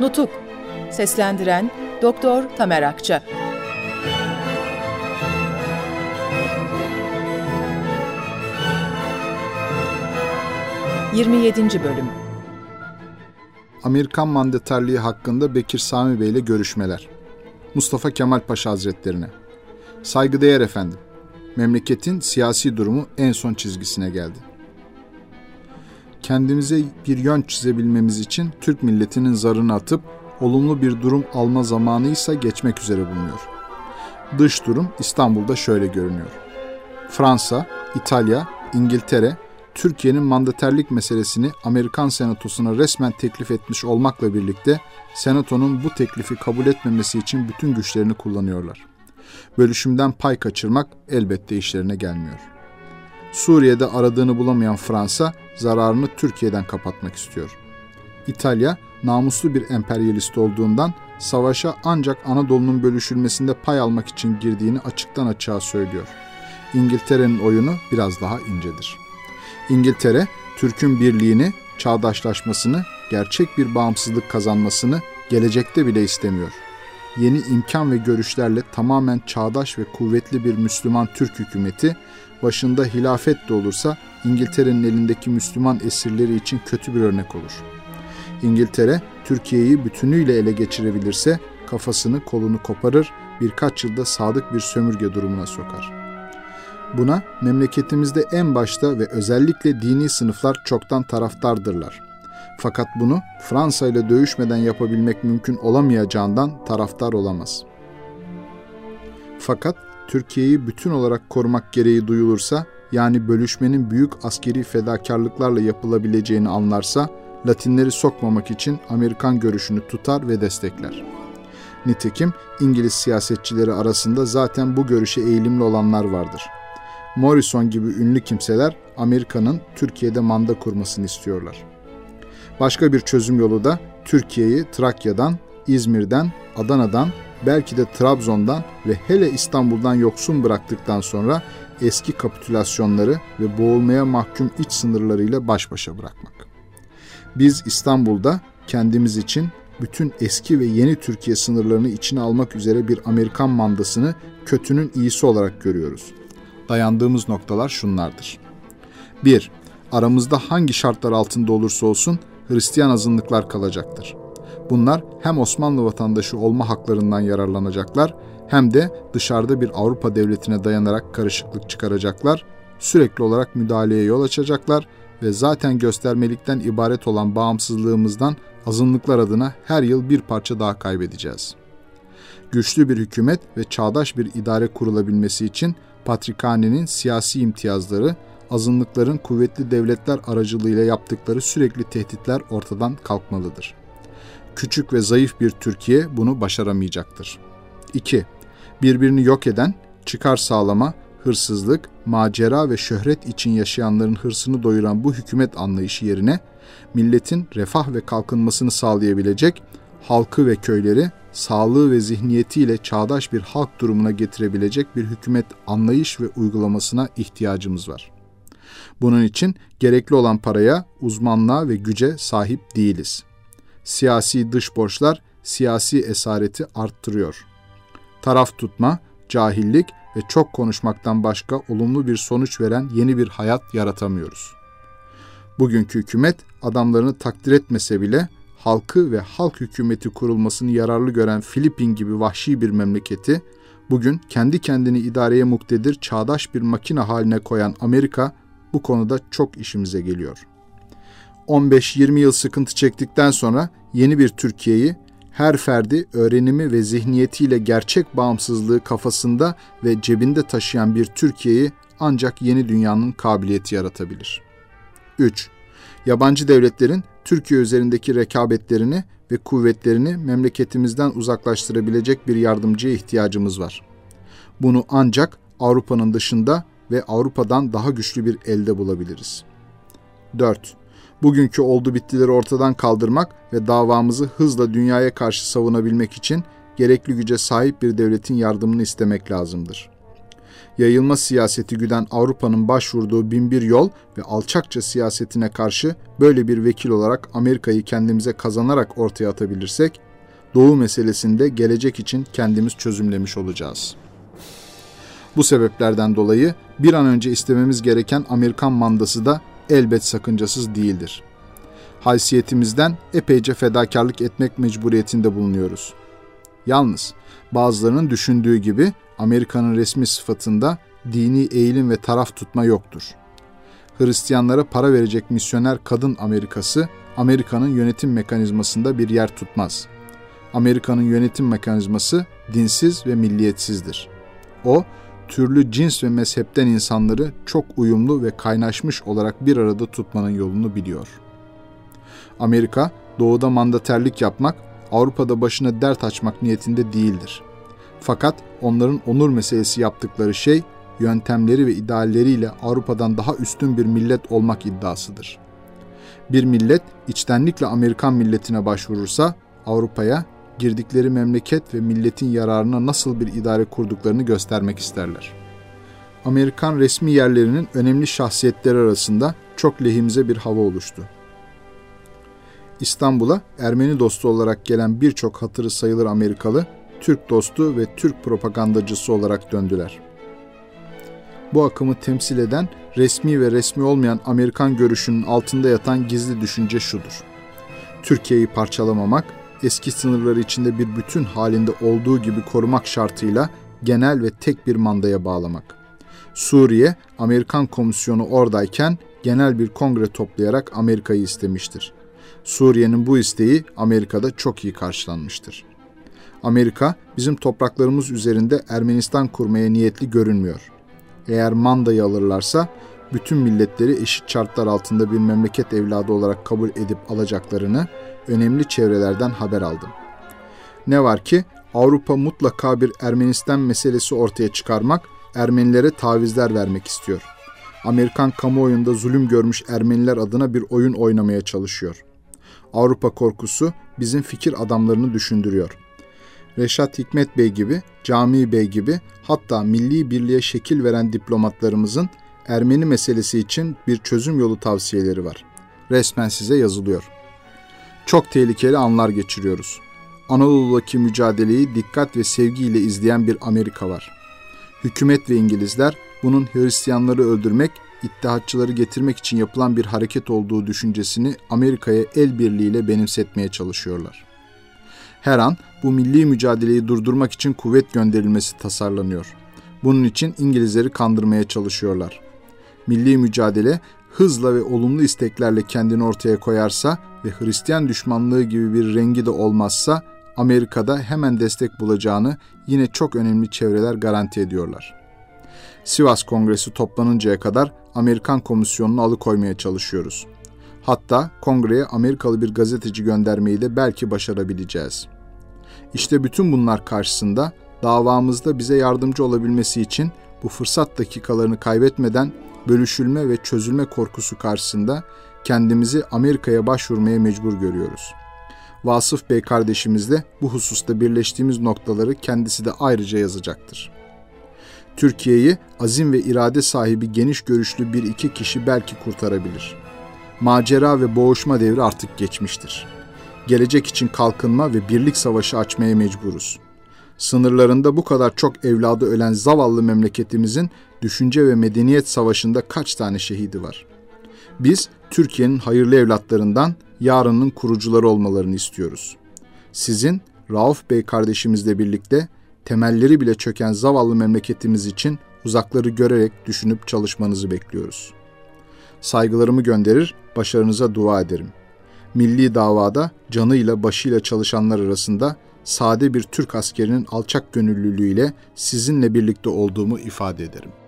Nutuk Seslendiren Doktor Tamer Akça 27. Bölüm Amerikan mandaterliği hakkında Bekir Sami Bey ile görüşmeler. Mustafa Kemal Paşa Hazretlerine. Saygıdeğer efendim. Memleketin siyasi durumu en son çizgisine geldi. Kendimize bir yön çizebilmemiz için Türk milletinin zarını atıp olumlu bir durum alma zamanı ise geçmek üzere bulunuyor. Dış durum İstanbul'da şöyle görünüyor. Fransa, İtalya, İngiltere, Türkiye'nin mandaterlik meselesini Amerikan Senatosu'na resmen teklif etmiş olmakla birlikte Senato'nun bu teklifi kabul etmemesi için bütün güçlerini kullanıyorlar. Bölüşümden pay kaçırmak elbette işlerine gelmiyor. Suriye'de aradığını bulamayan Fransa zararını Türkiye'den kapatmak istiyor. İtalya namuslu bir emperyalist olduğundan savaşa ancak Anadolu'nun bölüşülmesinde pay almak için girdiğini açıktan açığa söylüyor. İngiltere'nin oyunu biraz daha incedir.'' İngiltere, Türk'ün birliğini, çağdaşlaşmasını, gerçek bir bağımsızlık kazanmasını gelecekte bile istemiyor. Yeni imkan ve görüşlerle tamamen çağdaş ve kuvvetli bir Müslüman Türk hükümeti, başında hilafet de olursa İngiltere'nin elindeki Müslüman esirleri için kötü bir örnek olur. İngiltere, Türkiye'yi bütünüyle ele geçirebilirse kafasını kolunu koparır, birkaç yılda sadık bir sömürge durumuna sokar.'' Buna memleketimizde en başta ve özellikle dini sınıflar çoktan taraftardırlar. Fakat bunu Fransa ile dövüşmeden yapabilmek mümkün olamayacağından taraftar olamaz. Fakat Türkiye'yi bütün olarak korumak gereği duyulursa, yani bölüşmenin büyük askeri fedakarlıklarla yapılabileceğini anlarsa, Latinleri sokmamak için Amerikan görüşünü tutar ve destekler. Nitekim İngiliz siyasetçileri arasında zaten bu görüşe eğilimli olanlar vardır.'' Morrison gibi ünlü kimseler Amerika'nın Türkiye'de manda kurmasını istiyorlar. Başka bir çözüm yolu da Türkiye'yi Trakya'dan, İzmir'den, Adana'dan, belki de Trabzon'dan ve hele İstanbul'dan yoksun bıraktıktan sonra eski kapitülasyonları ve boğulmaya mahkum iç sınırlarıyla baş başa bırakmak. Biz İstanbul'da kendimiz için bütün eski ve yeni Türkiye sınırlarını içine almak üzere bir Amerikan mandasını kötünün iyisi olarak görüyoruz dayandığımız noktalar şunlardır. 1. Aramızda hangi şartlar altında olursa olsun Hristiyan azınlıklar kalacaktır. Bunlar hem Osmanlı vatandaşı olma haklarından yararlanacaklar hem de dışarıda bir Avrupa devletine dayanarak karışıklık çıkaracaklar, sürekli olarak müdahaleye yol açacaklar ve zaten göstermelikten ibaret olan bağımsızlığımızdan azınlıklar adına her yıl bir parça daha kaybedeceğiz. Güçlü bir hükümet ve çağdaş bir idare kurulabilmesi için Patrikhane'nin siyasi imtiyazları, azınlıkların kuvvetli devletler aracılığıyla yaptıkları sürekli tehditler ortadan kalkmalıdır. Küçük ve zayıf bir Türkiye bunu başaramayacaktır. 2. Birbirini yok eden, çıkar sağlama, hırsızlık, macera ve şöhret için yaşayanların hırsını doyuran bu hükümet anlayışı yerine milletin refah ve kalkınmasını sağlayabilecek, halkı ve köyleri sağlığı ve zihniyetiyle çağdaş bir halk durumuna getirebilecek bir hükümet anlayış ve uygulamasına ihtiyacımız var. Bunun için gerekli olan paraya, uzmanlığa ve güce sahip değiliz. Siyasi dış borçlar siyasi esareti arttırıyor. Taraf tutma, cahillik ve çok konuşmaktan başka olumlu bir sonuç veren yeni bir hayat yaratamıyoruz. Bugünkü hükümet adamlarını takdir etmese bile halkı ve halk hükümeti kurulmasını yararlı gören Filipin gibi vahşi bir memleketi, bugün kendi kendini idareye muktedir çağdaş bir makine haline koyan Amerika bu konuda çok işimize geliyor. 15-20 yıl sıkıntı çektikten sonra yeni bir Türkiye'yi her ferdi öğrenimi ve zihniyetiyle gerçek bağımsızlığı kafasında ve cebinde taşıyan bir Türkiye'yi ancak yeni dünyanın kabiliyeti yaratabilir. 3. Yabancı devletlerin Türkiye üzerindeki rekabetlerini ve kuvvetlerini memleketimizden uzaklaştırabilecek bir yardımcıya ihtiyacımız var. Bunu ancak Avrupa'nın dışında ve Avrupa'dan daha güçlü bir elde bulabiliriz. 4. Bugünkü oldu bittileri ortadan kaldırmak ve davamızı hızla dünyaya karşı savunabilmek için gerekli güce sahip bir devletin yardımını istemek lazımdır. Yayılma siyaseti güden Avrupa'nın başvurduğu binbir yol ve alçakça siyasetine karşı böyle bir vekil olarak Amerika'yı kendimize kazanarak ortaya atabilirsek, Doğu meselesinde gelecek için kendimiz çözümlemiş olacağız. Bu sebeplerden dolayı bir an önce istememiz gereken Amerikan mandası da elbet sakıncasız değildir. Haysiyetimizden epeyce fedakarlık etmek mecburiyetinde bulunuyoruz. Yalnız bazılarının düşündüğü gibi Amerika'nın resmi sıfatında dini eğilim ve taraf tutma yoktur. Hristiyanlara para verecek misyoner kadın Amerikası, Amerika'nın yönetim mekanizmasında bir yer tutmaz. Amerika'nın yönetim mekanizması dinsiz ve milliyetsizdir. O, türlü cins ve mezhepten insanları çok uyumlu ve kaynaşmış olarak bir arada tutmanın yolunu biliyor. Amerika, doğuda mandaterlik yapmak, Avrupa'da başına dert açmak niyetinde değildir. Fakat onların onur meselesi yaptıkları şey, yöntemleri ve idealleriyle Avrupa'dan daha üstün bir millet olmak iddiasıdır. Bir millet içtenlikle Amerikan milletine başvurursa Avrupa'ya girdikleri memleket ve milletin yararına nasıl bir idare kurduklarını göstermek isterler. Amerikan resmi yerlerinin önemli şahsiyetleri arasında çok lehimize bir hava oluştu. İstanbul'a Ermeni dostu olarak gelen birçok hatırı sayılır Amerikalı, Türk dostu ve Türk propagandacısı olarak döndüler. Bu akımı temsil eden resmi ve resmi olmayan Amerikan görüşünün altında yatan gizli düşünce şudur. Türkiye'yi parçalamamak, eski sınırları içinde bir bütün halinde olduğu gibi korumak şartıyla genel ve tek bir mandaya bağlamak. Suriye, Amerikan komisyonu oradayken genel bir kongre toplayarak Amerika'yı istemiştir. Suriye'nin bu isteği Amerika'da çok iyi karşılanmıştır. Amerika bizim topraklarımız üzerinde Ermenistan kurmaya niyetli görünmüyor. Eğer Manda'yı alırlarsa bütün milletleri eşit şartlar altında bir memleket evladı olarak kabul edip alacaklarını önemli çevrelerden haber aldım. Ne var ki Avrupa mutlaka bir Ermenistan meselesi ortaya çıkarmak, Ermenilere tavizler vermek istiyor. Amerikan kamuoyunda zulüm görmüş Ermeniler adına bir oyun oynamaya çalışıyor. Avrupa korkusu bizim fikir adamlarını düşündürüyor. Reşat Hikmet Bey gibi, Cami Bey gibi hatta milli birliğe şekil veren diplomatlarımızın Ermeni meselesi için bir çözüm yolu tavsiyeleri var. Resmen size yazılıyor. Çok tehlikeli anlar geçiriyoruz. Anadolu'daki mücadeleyi dikkat ve sevgiyle izleyen bir Amerika var. Hükümet ve İngilizler bunun Hristiyanları öldürmek İttihatçıları getirmek için yapılan bir hareket olduğu düşüncesini Amerika'ya el birliğiyle benimsetmeye çalışıyorlar. Her an bu milli mücadeleyi durdurmak için kuvvet gönderilmesi tasarlanıyor. Bunun için İngilizleri kandırmaya çalışıyorlar. Milli mücadele hızla ve olumlu isteklerle kendini ortaya koyarsa ve Hristiyan düşmanlığı gibi bir rengi de olmazsa Amerika'da hemen destek bulacağını yine çok önemli çevreler garanti ediyorlar. Sivas Kongresi toplanıncaya kadar Amerikan komisyonunu alıkoymaya çalışıyoruz. Hatta kongreye Amerikalı bir gazeteci göndermeyi de belki başarabileceğiz. İşte bütün bunlar karşısında davamızda bize yardımcı olabilmesi için bu fırsat dakikalarını kaybetmeden bölüşülme ve çözülme korkusu karşısında kendimizi Amerika'ya başvurmaya mecbur görüyoruz. Vasıf Bey kardeşimizle bu hususta birleştiğimiz noktaları kendisi de ayrıca yazacaktır. Türkiye'yi azim ve irade sahibi geniş görüşlü bir iki kişi belki kurtarabilir. Macera ve boğuşma devri artık geçmiştir. Gelecek için kalkınma ve birlik savaşı açmaya mecburuz. Sınırlarında bu kadar çok evladı ölen zavallı memleketimizin düşünce ve medeniyet savaşında kaç tane şehidi var? Biz Türkiye'nin hayırlı evlatlarından yarının kurucuları olmalarını istiyoruz. Sizin Rauf Bey kardeşimizle birlikte temelleri bile çöken zavallı memleketimiz için uzakları görerek düşünüp çalışmanızı bekliyoruz. Saygılarımı gönderir, başarınıza dua ederim. Milli davada canıyla başıyla çalışanlar arasında sade bir Türk askerinin alçak gönüllülüğüyle sizinle birlikte olduğumu ifade ederim.''